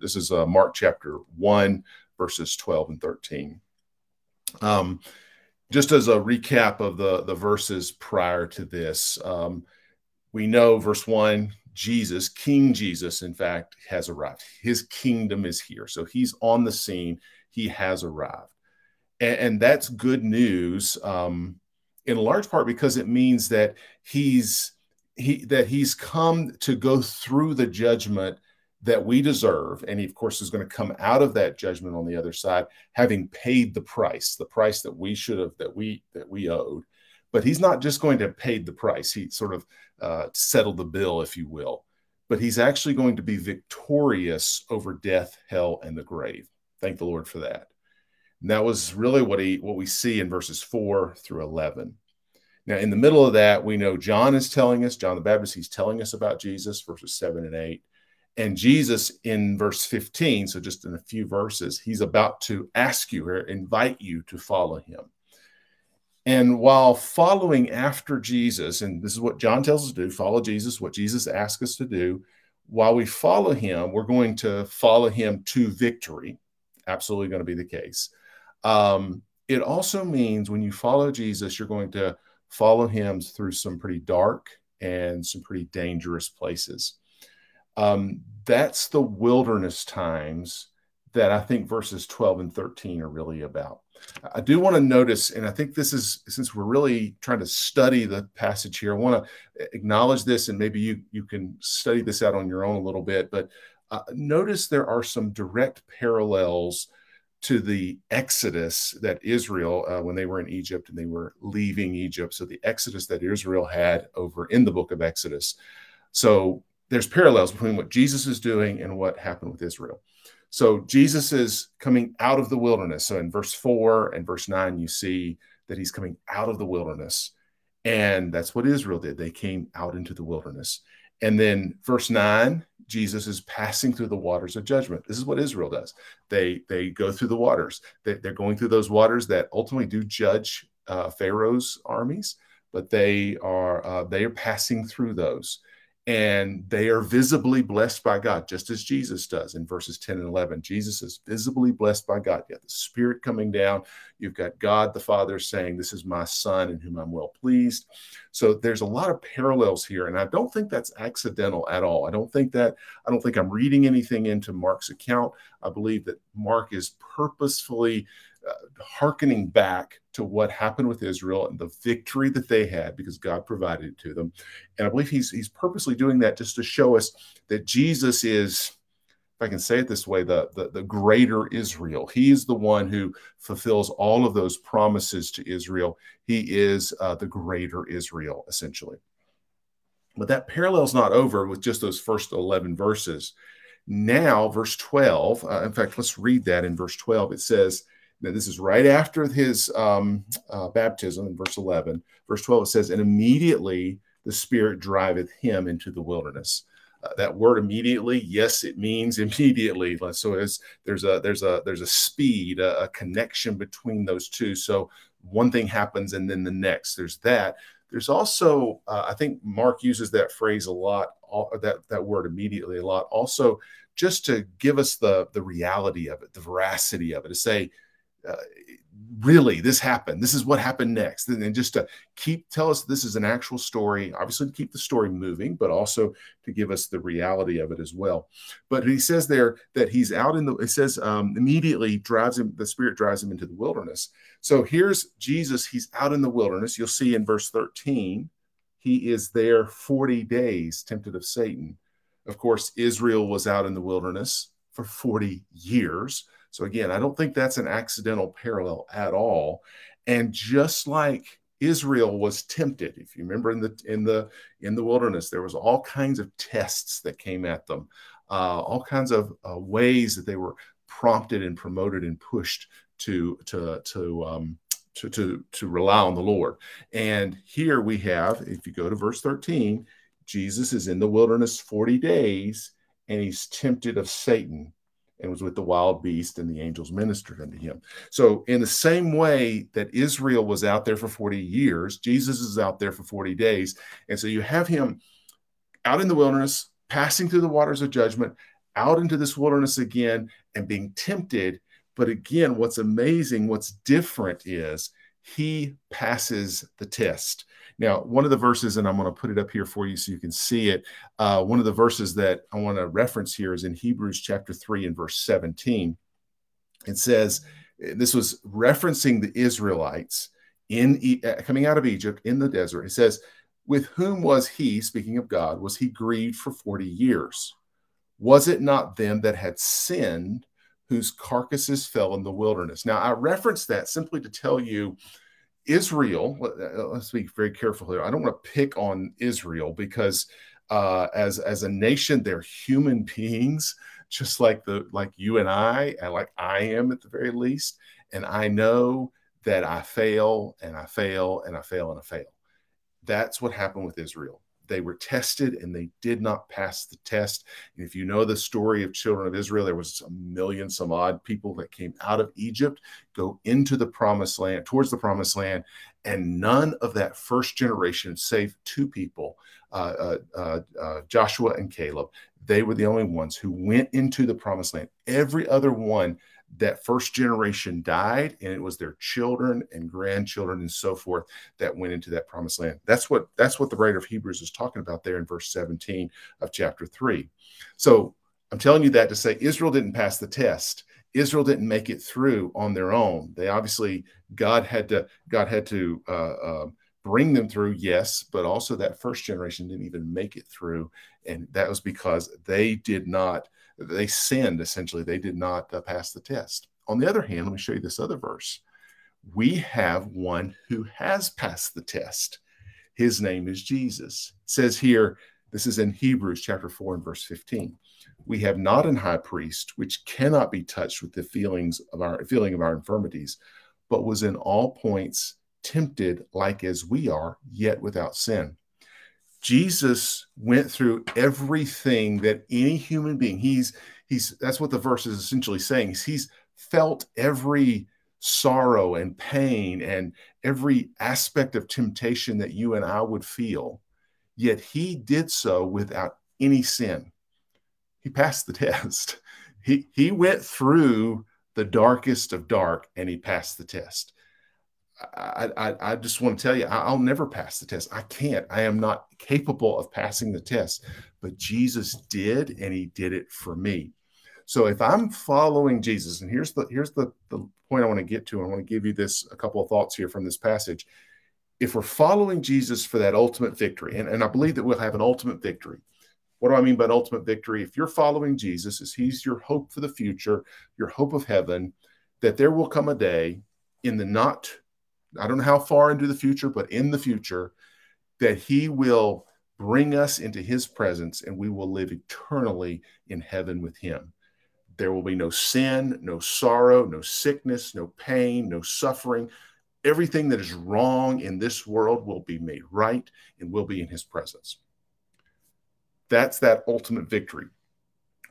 This is uh, Mark chapter 1, verses 12 and 13. Um, just as a recap of the, the verses prior to this, um, we know verse 1 Jesus, King Jesus, in fact, has arrived. His kingdom is here. So he's on the scene. He has arrived. And, and that's good news um, in large part because it means that he's he that he's come to go through the judgment that we deserve and he of course is going to come out of that judgment on the other side having paid the price the price that we should have that we that we owed. But he's not just going to have paid the price. He sort of uh, settled the bill if you will. But he's actually going to be victorious over death hell and the grave. Thank the lord for that. And that was really what he what we see in verses 4 through 11 now, in the middle of that, we know John is telling us, John the Baptist, he's telling us about Jesus, verses 7 and 8. And Jesus in verse 15, so just in a few verses, he's about to ask you or invite you to follow him. And while following after Jesus, and this is what John tells us to do follow Jesus, what Jesus asks us to do, while we follow him, we're going to follow him to victory. Absolutely going to be the case. Um, it also means when you follow Jesus, you're going to follow him through some pretty dark and some pretty dangerous places. Um, that's the wilderness times that I think verses 12 and 13 are really about. I do want to notice, and I think this is since we're really trying to study the passage here, I want to acknowledge this, and maybe you you can study this out on your own a little bit. But uh, notice there are some direct parallels to the exodus that Israel, uh, when they were in Egypt and they were leaving Egypt. So the exodus that Israel had over in the book of Exodus. So there's parallels between what Jesus is doing and what happened with Israel. So Jesus is coming out of the wilderness. So in verse 4 and verse 9, you see that he's coming out of the wilderness. And that's what Israel did. They came out into the wilderness. And then verse 9, Jesus is passing through the waters of judgment. This is what Israel does. They they go through the waters. They, are going through those waters that ultimately do judge uh, Pharaoh's armies, but they are uh, they are passing through those and they are visibly blessed by God, just as Jesus does in verses 10 and 11. Jesus is visibly blessed by God. You got the Spirit coming down. You've got God the Father saying, This is my Son in whom I'm well pleased. So there's a lot of parallels here. And I don't think that's accidental at all. I don't think that, I don't think I'm reading anything into Mark's account. I believe that Mark is purposefully uh, hearkening back to what happened with Israel and the victory that they had because God provided it to them. And I believe he's he's purposely doing that just to show us that Jesus is if I can say it this way, the, the, the greater Israel. He is the one who fulfills all of those promises to Israel. He is uh, the greater Israel, essentially. But that parallel's not over with just those first 11 verses. Now, verse 12, uh, in fact, let's read that in verse 12. It says, now, this is right after his um, uh, baptism in verse 11. Verse 12, it says, And immediately the Spirit driveth him into the wilderness. Uh, that word immediately, yes, it means immediately. So there's a there's a there's a speed, a, a connection between those two. So one thing happens and then the next. There's that. There's also, uh, I think Mark uses that phrase a lot, all, that that word immediately a lot. Also, just to give us the the reality of it, the veracity of it, to say uh, really this happened this is what happened next. And then just to keep tell us this is an actual story obviously to keep the story moving but also to give us the reality of it as well. But he says there that he's out in the it says um, immediately drives him the spirit drives him into the wilderness. So here's jesus he's out in the wilderness. You'll see in verse 13 he is there 40 days tempted of satan. Of course israel was out in the wilderness for 40 years so again, I don't think that's an accidental parallel at all. And just like Israel was tempted, if you remember in the in the in the wilderness, there was all kinds of tests that came at them, uh, all kinds of uh, ways that they were prompted and promoted and pushed to to to um, to, to, to rely on the Lord. And here we have, if you go to verse 13, Jesus is in the wilderness 40 days and he's tempted of Satan and was with the wild beast, and the angels ministered unto him. So, in the same way that Israel was out there for 40 years, Jesus is out there for 40 days. And so you have him out in the wilderness, passing through the waters of judgment, out into this wilderness again and being tempted. But again, what's amazing, what's different is he passes the test. Now, one of the verses, and I'm going to put it up here for you so you can see it. Uh, one of the verses that I want to reference here is in Hebrews chapter 3 and verse 17. It says, this was referencing the Israelites in uh, coming out of Egypt in the desert. It says, with whom was he, speaking of God, was he grieved for 40 years? Was it not them that had sinned whose carcasses fell in the wilderness? Now, I reference that simply to tell you Israel, let's be very careful here. I don't want to pick on Israel because uh, as, as a nation, they're human beings, just like the like you and I, and like I am at the very least. And I know that I fail and I fail and I fail and I fail. That's what happened with Israel. They were tested and they did not pass the test. And if you know the story of children of Israel, there was a million some odd people that came out of Egypt, go into the promised land, towards the promised land, and none of that first generation, save two people, uh, uh, uh, uh Joshua and Caleb, they were the only ones who went into the promised land. Every other one that first generation died and it was their children and grandchildren and so forth that went into that promised land. That's what that's what the writer of hebrews is talking about there in verse 17 of chapter 3 so i'm telling you that to say israel didn't pass the test. Israel didn't make it through on their own. They obviously god had to god had to uh, uh, bring them through yes but also that first generation didn't even make it through. And that was because they did not they sinned essentially. They did not uh, pass the test. On the other hand, let me show you this other verse. We have one who has passed the test. His name is Jesus. It says here, this is in Hebrews chapter 4 and verse 15. We have not an high priest which cannot be touched with the feelings of our feeling of our infirmities, but was in all points tempted like as we are, yet without sin. Jesus went through everything that any human being, he's he's that's what the verse is essentially saying. He's felt every sorrow and pain and every aspect of temptation that you and I would feel. Yet he did so without any sin. He passed the test. He he went through the darkest of dark and he passed the test. I, I, I, just want to tell you, I'll never pass the test. I can't. I am not capable of passing the test. But Jesus did, and He did it for me. So if I'm following Jesus, and here's the here's the, the point I want to get to. I want to give you this a couple of thoughts here from this passage. If we're following Jesus for that ultimate victory, and, and I believe that we'll have an ultimate victory. What do I mean by an ultimate victory? If you're following Jesus, as He's your hope for the future, your hope of heaven, that there will come a day in the not I don't know how far into the future, but in the future, that He will bring us into His presence and we will live eternally in heaven with Him. There will be no sin, no sorrow, no sickness, no pain, no suffering. Everything that is wrong in this world will be made right and will be in His presence. That's that ultimate victory.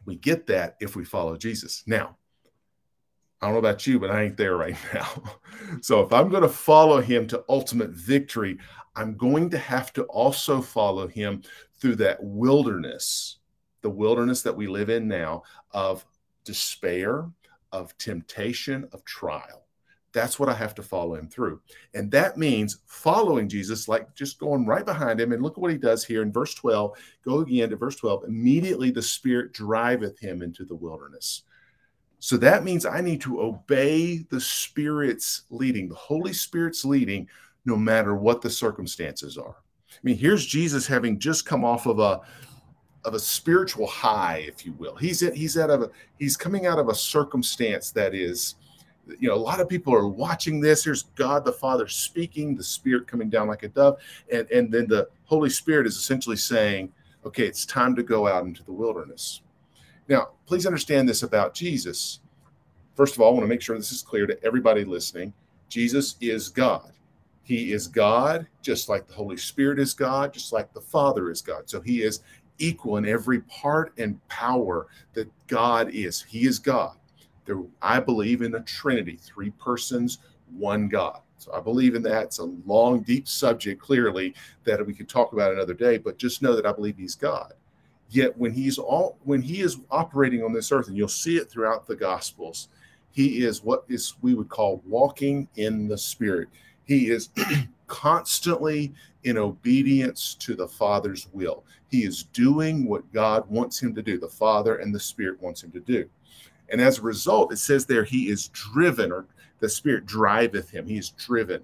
We get that if we follow Jesus. Now, I don't know about you, but I ain't there right now. so if I'm going to follow him to ultimate victory, I'm going to have to also follow him through that wilderness, the wilderness that we live in now of despair, of temptation, of trial. That's what I have to follow him through. And that means following Jesus, like just going right behind him. And look at what he does here in verse 12. Go again to verse 12. Immediately the Spirit driveth him into the wilderness so that means I need to obey the Spirit's leading, the Holy Spirit's leading, no matter what the circumstances are. I mean, here's Jesus having just come off of a of a spiritual high, if you will. He's he's out of a he's coming out of a circumstance that is, you know, a lot of people are watching this. Here's God the Father speaking, the Spirit coming down like a dove, and and then the Holy Spirit is essentially saying, okay, it's time to go out into the wilderness. Now, please understand this about Jesus. First of all, I want to make sure this is clear to everybody listening. Jesus is God. He is God, just like the Holy Spirit is God, just like the Father is God. So he is equal in every part and power that God is. He is God. There, I believe in a Trinity, three persons, one God. So I believe in that. It's a long, deep subject, clearly, that we could talk about another day, but just know that I believe He's God. Yet when he's all when he is operating on this earth, and you'll see it throughout the gospels, he is what is we would call walking in the spirit. He is constantly in obedience to the Father's will. He is doing what God wants him to do, the Father and the Spirit wants him to do. And as a result, it says there he is driven, or the Spirit driveth him. He is driven.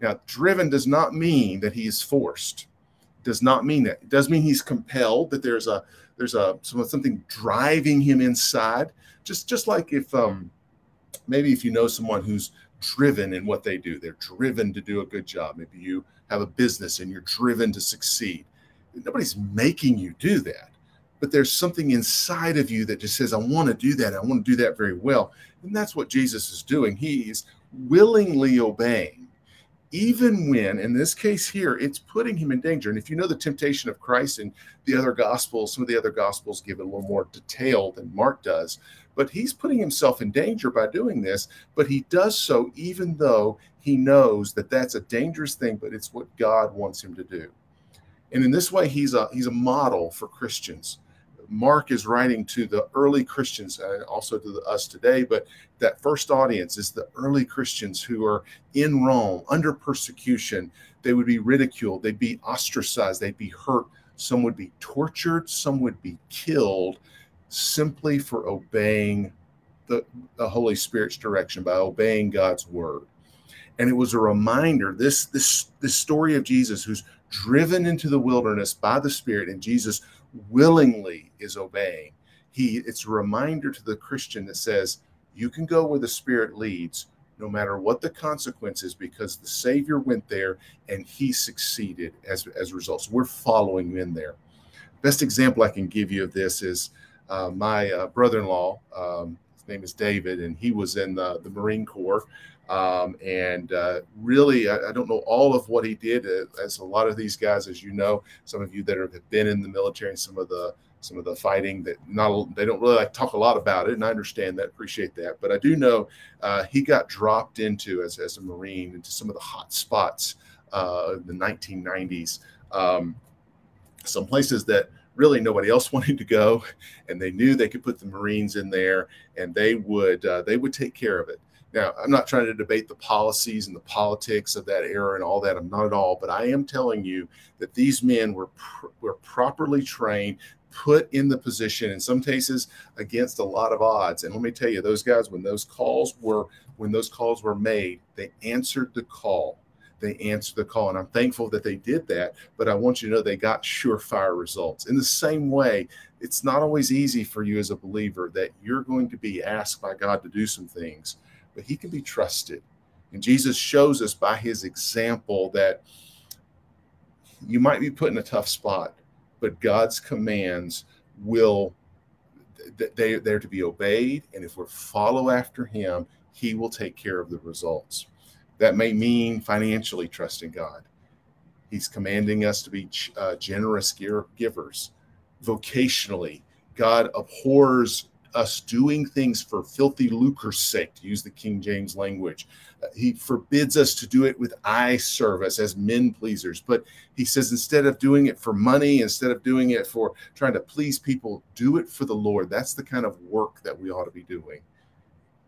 Now, driven does not mean that he is forced. Does not mean that. It does mean he's compelled, that there's a there's a something driving him inside. Just just like if um maybe if you know someone who's driven in what they do, they're driven to do a good job. Maybe you have a business and you're driven to succeed. Nobody's making you do that, but there's something inside of you that just says, I want to do that. I want to do that very well. And that's what Jesus is doing. He's willingly obeying, even when, in this case here, it's putting him in danger. And if you know the temptation of Christ and the other gospels, some of the other gospels give it a little more detail than Mark does but he's putting himself in danger by doing this but he does so even though he knows that that's a dangerous thing but it's what god wants him to do and in this way he's a he's a model for christians mark is writing to the early christians and also to the, us today but that first audience is the early christians who are in rome under persecution. They would be ridiculed. They'd be ostracized. They'd be hurt. Some would be tortured. Some would be killed simply for obeying the, the Holy Spirit's direction, by obeying God's word. And it was a reminder, this, this, this story of Jesus who's driven into the wilderness by the Spirit, and Jesus willingly is obeying. He it's a reminder to the Christian that says, you can go where the Spirit leads, no matter what the consequences, because the Savior went there and he succeeded as, as a result. So we're following in there. Best example I can give you of this is uh, my uh, brother-in-law. Um, his name is David, and he was in the, the Marine Corps. Um, and uh, really, I, I, don't know all of what he did. Uh, as a lot of these guys, as you know, some of you that have been in the military, and some of the some of the fighting that not they don't really like talk a lot about it, and I understand that, appreciate that. But I do know uh, he got dropped into as as a Marine into some of the hot spots uh, in the 1990s. Um, some places that really nobody else wanted to go, and they knew they could put the Marines in there, and they would uh, they would take care of it. Now, I'm not trying to debate the policies and the politics of that era and all that. I'm not at all, but I am telling you that these men were pr- were properly trained, put in the position in some cases against a lot of odds. And let me tell you, those guys, when those calls were when those calls were made, they answered the call they answered the call. And I'm thankful that they did that. But I want you to know they got surefire results. In the same way, it's not always easy for you as a believer that you're going to be asked by God to do some things, but He can be trusted. And Jesus shows us by His example that you might be put in a tough spot, but God's commands will they they're to be obeyed and if we follow after him he will take care of the results that may mean financially trusting God. He's commanding us to be uh, generous givers. Vocationally, God abhors us doing things for filthy lucre's sake, to use the King James language. Uh, he forbids us to do it with eye service as men pleasers. But he says instead of doing it for money, instead of doing it for trying to please people, do it for the Lord. That's the kind of work that we ought to be doing.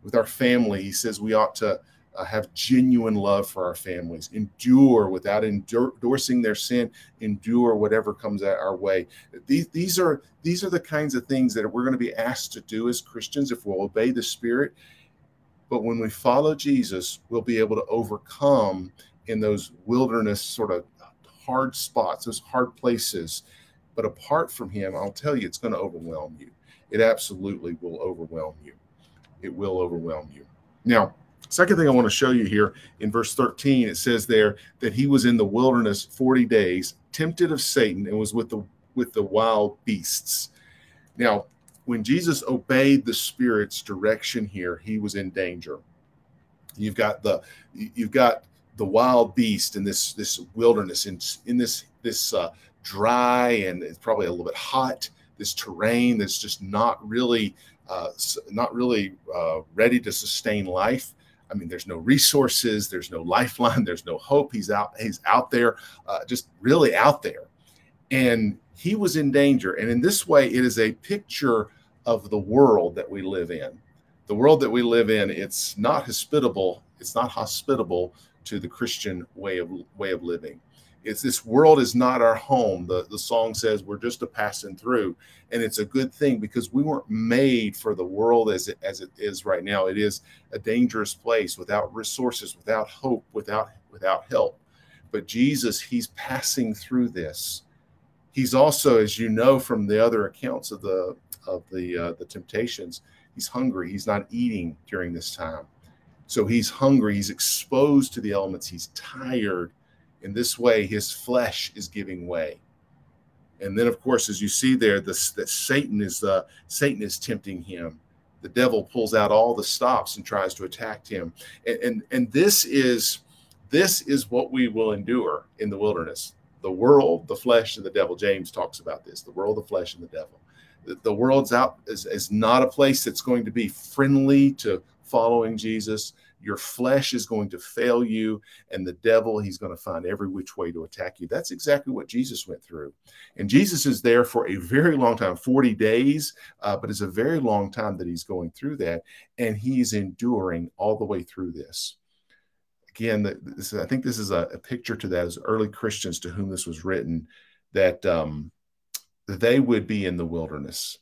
With our family, he says we ought to uh, have genuine love for our families, endure without endorsing their sin, endure whatever comes at our way. These, these are these are the kinds of things that we're going to be asked to do as Christians if we'll obey the Spirit. But when we follow Jesus, we'll be able to overcome in those wilderness sort of hard spots, those hard places. But apart from Him, I'll tell you, it's going to overwhelm you. It absolutely will overwhelm you. It will overwhelm you. Now, Second thing I want to show you here in verse 13, it says there that he was in the wilderness 40 days, tempted of Satan, and was with the with the wild beasts. Now, when Jesus obeyed the Spirit's direction here, he was in danger. You've got the you've got the wild beast in this this wilderness in in this this uh, dry and it's probably a little bit hot this terrain that's just not really uh, not really uh, ready to sustain life I mean, there's no resources, there's no lifeline, there's no hope. He's out, he's out there, uh, just really out there. And he was in danger. And in this way, it is a picture of the world that we live in. The world that we live in, it's not hospitable, it's not hospitable to the Christian way of way of living. It's this world is not our home. The, the song says we're just a passing through. And it's a good thing because we weren't made for the world as it as it is right now. It is a dangerous place without resources, without hope, without without help. But Jesus, he's passing through this. He's also, as you know from the other accounts of the of the uh, the temptations, he's hungry. He's not eating during this time. So he's hungry. He's exposed to the elements. He's tired in this way, his flesh is giving way. And then, of course, as you see there, this that Satan is uh, Satan is tempting him. The devil pulls out all the stops and tries to attack him. And, and and this is this is what we will endure in the wilderness. The world, the flesh, and the devil. James talks about this. The world, the flesh, and the devil. The, the world's out is, is not a place that's going to be friendly to following Jesus your flesh is going to fail you and the devil he's going to find every which way to attack you. That's exactly what jesus went through. And jesus is there for a very long time 40 days uh, but it's a very long time that he's going through that and he's enduring all the way through this. Again this, i think this is a, a, picture to that as early christians to whom this was written that um, they would be in the wilderness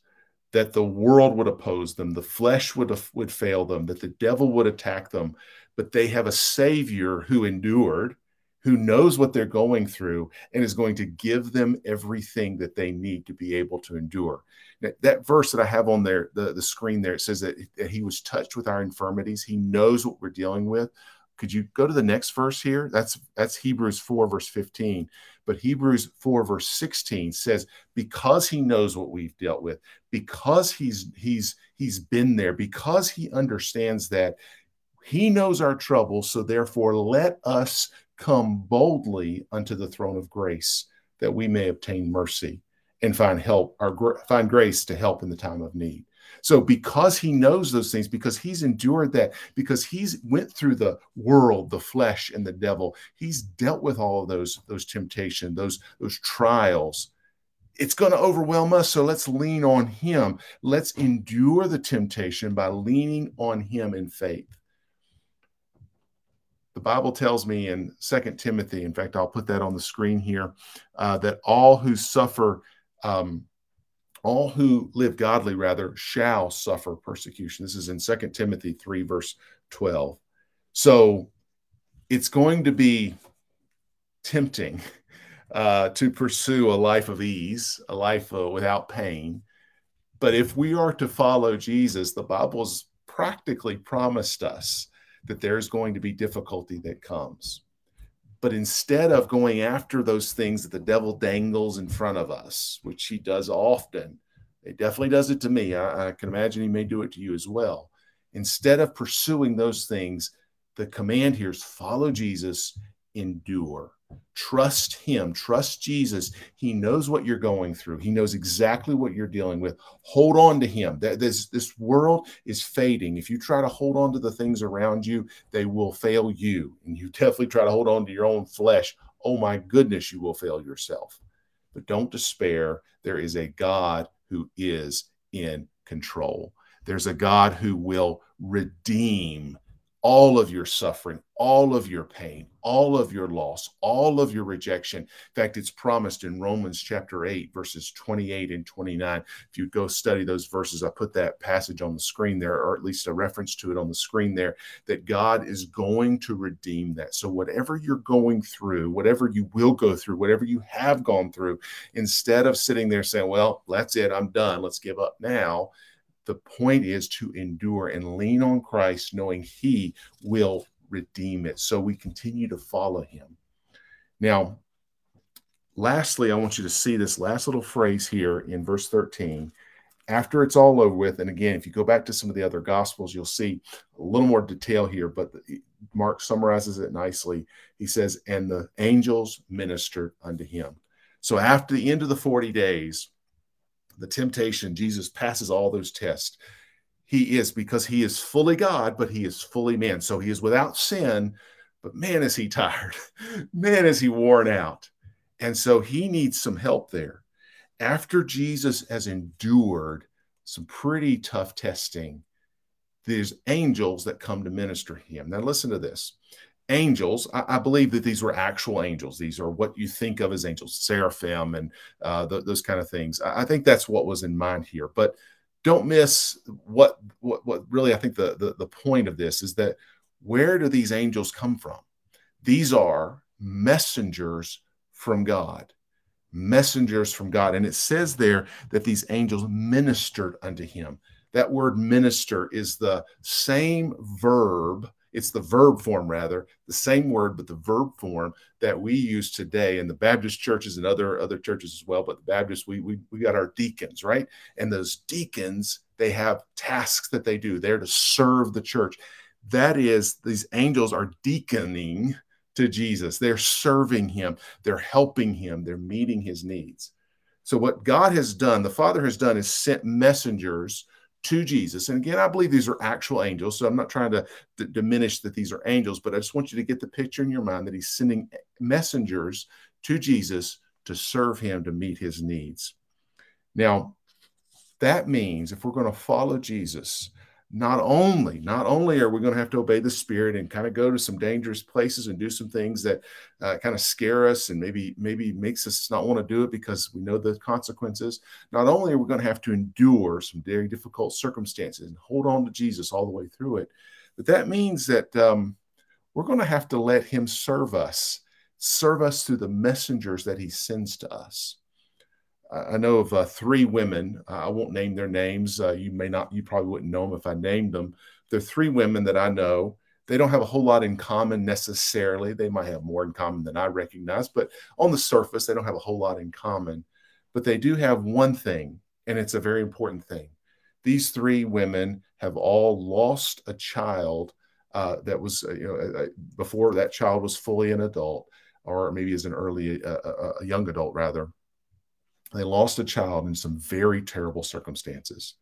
that the world would oppose them, the flesh would, would fail them, that the devil would attack them, but they have a savior who endured, who knows what they're going through, and is going to give them everything that they need to be able to endure. Now, that verse that I have on there, the, the screen there, it says that, that he was touched with our infirmities. He knows what we're dealing with. Could you go to the next verse here? That's that's Hebrews 4, verse 15. But Hebrews 4, verse 16 says, because he knows what we've dealt with, because he's he's he's been there, because he understands that he knows our trouble so therefore let us come boldly unto the throne of grace that we may obtain mercy and find help or find grace to help in the time of need. So because he knows those things, because he's endured that, because he's went through the world, the flesh and the devil, he's dealt with all of those those temptation, those those trials. It's going to overwhelm us, so let's lean on him. Let's endure the temptation by leaning on him in faith. The Bible tells me in Second Timothy, in fact, I'll put that on the screen here, uh, that all who suffer um, all who live godly rather shall suffer persecution. This is in Second timothy 3 verse 12 so it's going to be tempting uh, to pursue a life of ease a life uh, without pain. But if we are to follow jesus the bible's practically promised us that there's going to be difficulty that comes but instead of going after those things that the devil dangles in front of us, which he does often, he definitely does it to me. I, I, can imagine he may do it to you as well. Instead of pursuing those things, the command here is follow Jesus, endure. Trust him, trust Jesus. He knows what you're going through. He knows exactly what you're dealing with. Hold on to him. This, this world is fading. If you try to hold on to the things around you, they will fail you. And you definitely try to hold on to your own flesh. Oh my goodness, you will fail yourself. But don't despair. There is a God who is in control. There's a God who will redeem all of your suffering, all of your pain, all of your loss, all of your rejection. In fact, it's promised in Romans chapter 8, verses 28 and 29. If you go study those verses, I put that passage on the screen there, or at least a reference to it on the screen there, that God is going to redeem that. So, whatever you're going through, whatever you will go through, whatever you have gone through, instead of sitting there saying, Well, that's it, I'm done, let's give up now the point is to endure and lean on Christ, knowing He will redeem it. So we continue to follow Him. Now, lastly, I want you to see this last little phrase here in verse 13. After it's all over with, and again, if you go back to some of the other gospels, you'll see a little more detail here, but Mark summarizes it nicely. He says, And the angels ministered unto him. So after the end of the 40 days, the temptation, Jesus passes all those tests. He is because he is fully God, but he is fully man. So he is without sin, but man, is he tired. man, is he worn out. And so he needs some help there. after Jesus has endured some pretty tough testing, there's angels that come to minister him. Now, listen to this. Angels, I, I, believe that these were actual angels. These are what you think of as angels, seraphim, and uh, th- those kind of things. I, I, think that's what was in mind here. But don't miss what what, what really I think the, the the point of this is that where do these angels come from? These are messengers from God messengers from God. And it says there that these angels ministered unto him. That word minister is the same verb. It's the verb form, rather, the same word, but the verb form that we use today in the Baptist churches and other, other churches as well. But the Baptists, we, we, we got our deacons, right? And those deacons, they have tasks that they do. They're to serve the church. That is, these angels are deaconing to Jesus. They're serving him, they're helping him, they're meeting his needs. So, what God has done, the Father has done, is sent messengers to Jesus. And again, I believe these are actual angels. So, I'm not trying to d- diminish that these are angels, but I just want you to get the picture in your mind that He's sending eh, messengers to Jesus to serve Him to meet His needs. Now, that means if we're going to follow Jesus, not only not only are we going to have to obey the spirit and kind of go to some dangerous places and do some things that uh, kind of scare us and maybe maybe makes us not want to do it because we know the consequences not only are we going to have to endure some very difficult circumstances and hold on to jesus all the way through it but that means that um, we're going to have to let him serve us serve us through the messengers that he sends to us I know of uh, three women. Uh, I won't name their names. Uh, you may not, you probably wouldn't know them if I named them. There are three women that I know. They don't have a whole lot in common necessarily. They might have more in common than I recognize, but on the surface, they don't have a whole lot in common. But they do have one thing, and it's a very important thing. These three women have all lost a child uh, that was, uh, you know, before that child was fully an adult, or maybe as an early, uh, a young adult rather they lost a child in some very terrible circumstances.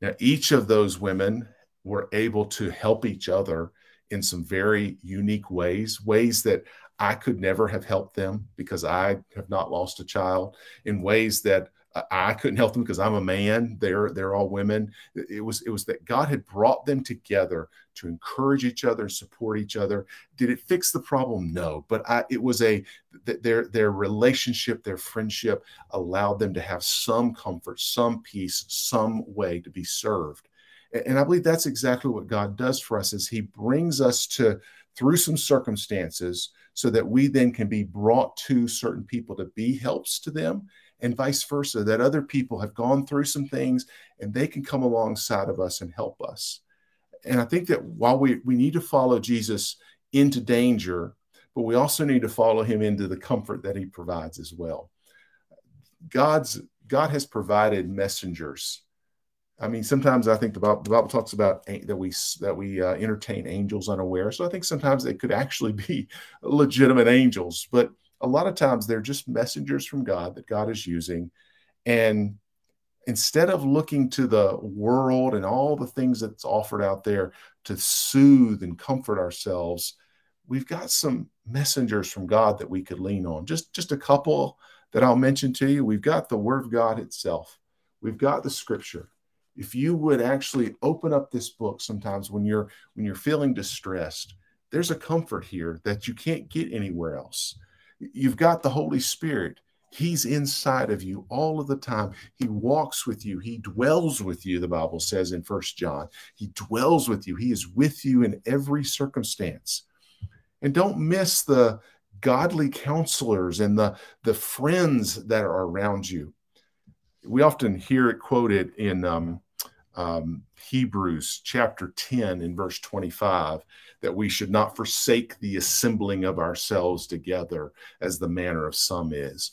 Now, each of those women were able to help each other in some very unique ways, ways that I could never have helped them because I have not lost a child, in ways that I couldn't help them because I'm a man. They're they're all women. It was it was that God had brought them together to encourage each other, and support each other. Did it fix the problem? No, but I, it was a their their relationship, their friendship allowed them to have some comfort, some peace, some way to be served. And I believe that's exactly what God does for us is he brings us to through some circumstances so that we then can be brought to certain people to be helps to them and vice versa, that other people have gone through some things and they can come alongside of us and help us. And I think that while we, we need to follow Jesus into danger, but we also need to follow him into the comfort that he provides as well. God's God has provided messengers. I mean, sometimes I think the Bible, the Bible talks about that we that we uh, entertain angels unaware. So I think sometimes they could actually be legitimate angels, but a lot of times they're just messengers from God that God is using. And instead of looking to the world and all the things that's offered out there to soothe and comfort ourselves, we've got some messengers from God that we could lean on. Just, just a couple that I'll mention to you. We've got the Word of God itself, we've got the Scripture. If you would actually open up this book sometimes when you're when you're feeling distressed, there's a comfort here that you can't get anywhere else. You've got the Holy Spirit. He's inside of you all of the time. He walks with you. He dwells with you, the Bible says in First John. He dwells with you. He is with you in every circumstance. And don't miss the godly counselors and the, the friends that are around you. We often hear it quoted in um, um, Hebrews chapter 10 in verse 25 that we should not forsake the assembling of ourselves together as the manner of some is.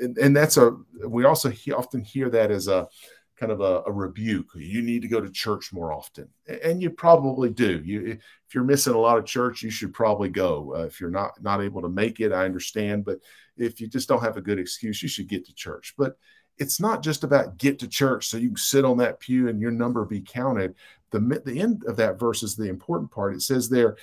And, and that's a, we also he, often hear that as a kind of a, a, rebuke. You need to go to church more often. And you probably do. You, if you're missing a lot of church, you should probably go. Uh, if you're not, not able to make it, I understand. But if you just don't have a good excuse, you should get to church. But it's not just about get to church so you can sit on that pew and your number be counted. The, the end of that verse is the important part. It says there,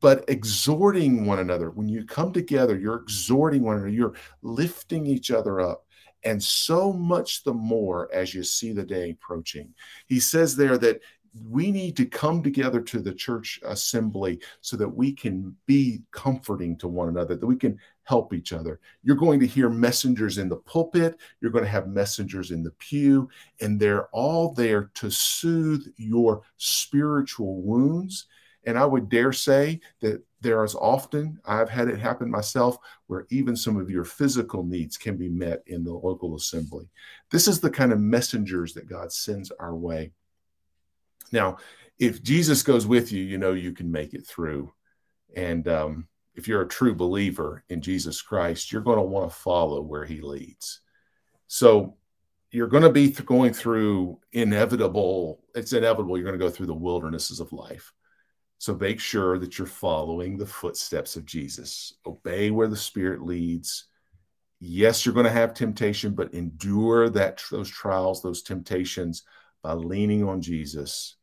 but exhorting one another. When you come together, you're exhorting one another, you're lifting each other up and so much the more as you see the day approaching. He says there that we need to come together to the church assembly so that we can be comforting to one another, that we can help each other. You're going to hear messengers in the pulpit, you're going to have messengers in the pew, and they're all there to soothe your spiritual wounds. And I would dare say that there is often, I've had it happen myself, where even some of your physical needs can be met in the local assembly. This is the kind of messengers that God sends our way. Now, if Jesus goes with you, you know you can make it through. And um, if you're a true believer in Jesus Christ, you're going to want to follow where he leads. So you're going to be th- going through inevitable, it's inevitable, you're going to go through the wildernesses of life. So make sure that you're following the footsteps of Jesus. Obey where the Spirit leads. Yes, you're going to have temptation, but endure that those trials, those temptations by leaning on Jesus.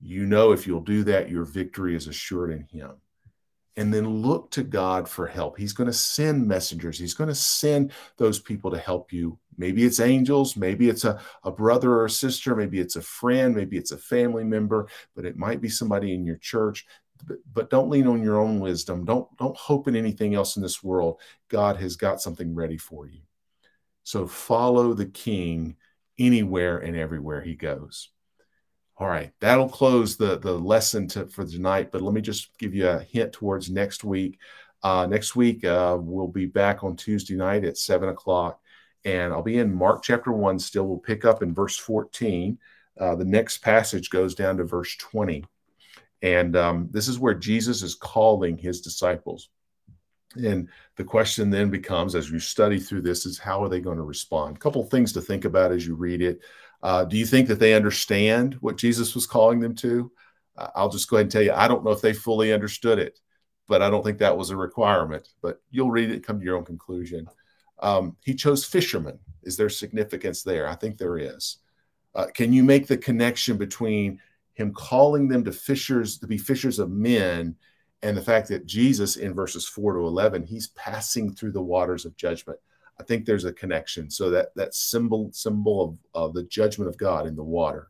You know if you'll do that, your victory is assured in him and then look to God for help. He's going to send messengers. He's going to send those people to help you. Maybe it's angels, maybe it's a, a brother or a sister, maybe it's a friend, maybe it's a family member, but it might be somebody in your church. But, but don't lean on your own wisdom. Don't don't hope in anything else in this world. God has got something ready for you. So follow the king anywhere and everywhere he goes. All right, that'll close the the lesson to, for tonight. But let me just give you a hint towards next week. Uh, next week uh, we'll be back on Tuesday night at seven o'clock, and I'll be in Mark chapter one. Still, we'll pick up in verse fourteen. Uh, the next passage goes down to verse twenty, and um, this is where Jesus is calling his disciples. And the question then becomes, as you study through this, is how are they going to respond? A couple things to think about as you read it. Uh, do you think that they understand what Jesus was calling them to? Uh, I'll just go ahead and tell you, I don't know if they fully understood it, but I don't think that was a requirement. But you'll read it, come to your own conclusion. Um, he chose fishermen. Is there significance there? I think there is. Uh, can you make the connection between him calling them to fishers to be fishers of men and the fact that Jesus in verses 4 to 11 he's passing through the waters of judgment I think there's a connection. So that that symbol symbol of, of the judgment of God in the water,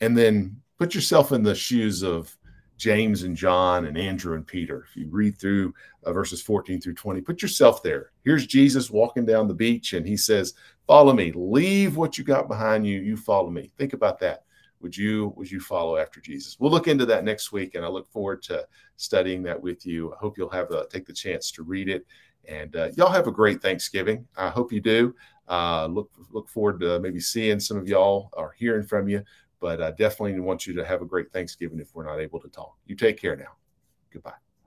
and then put yourself in the shoes of James and John and Andrew and Peter. If you read through uh, verses 14 through 20, put yourself there. Here's Jesus walking down the beach, and he says, "Follow me. Leave what you got behind you. You follow me." Think about that. Would you would you follow after Jesus? We'll look into that next week, and I look forward to studying that with you. I hope you'll have a, take the chance to read it and uh, y'all have a great Thanksgiving. I hope you do. Uh, look look forward to maybe seeing some of y'all or hearing from you. But I definitely want you to have a great Thanksgiving if we're not able to talk. You take care now. Goodbye.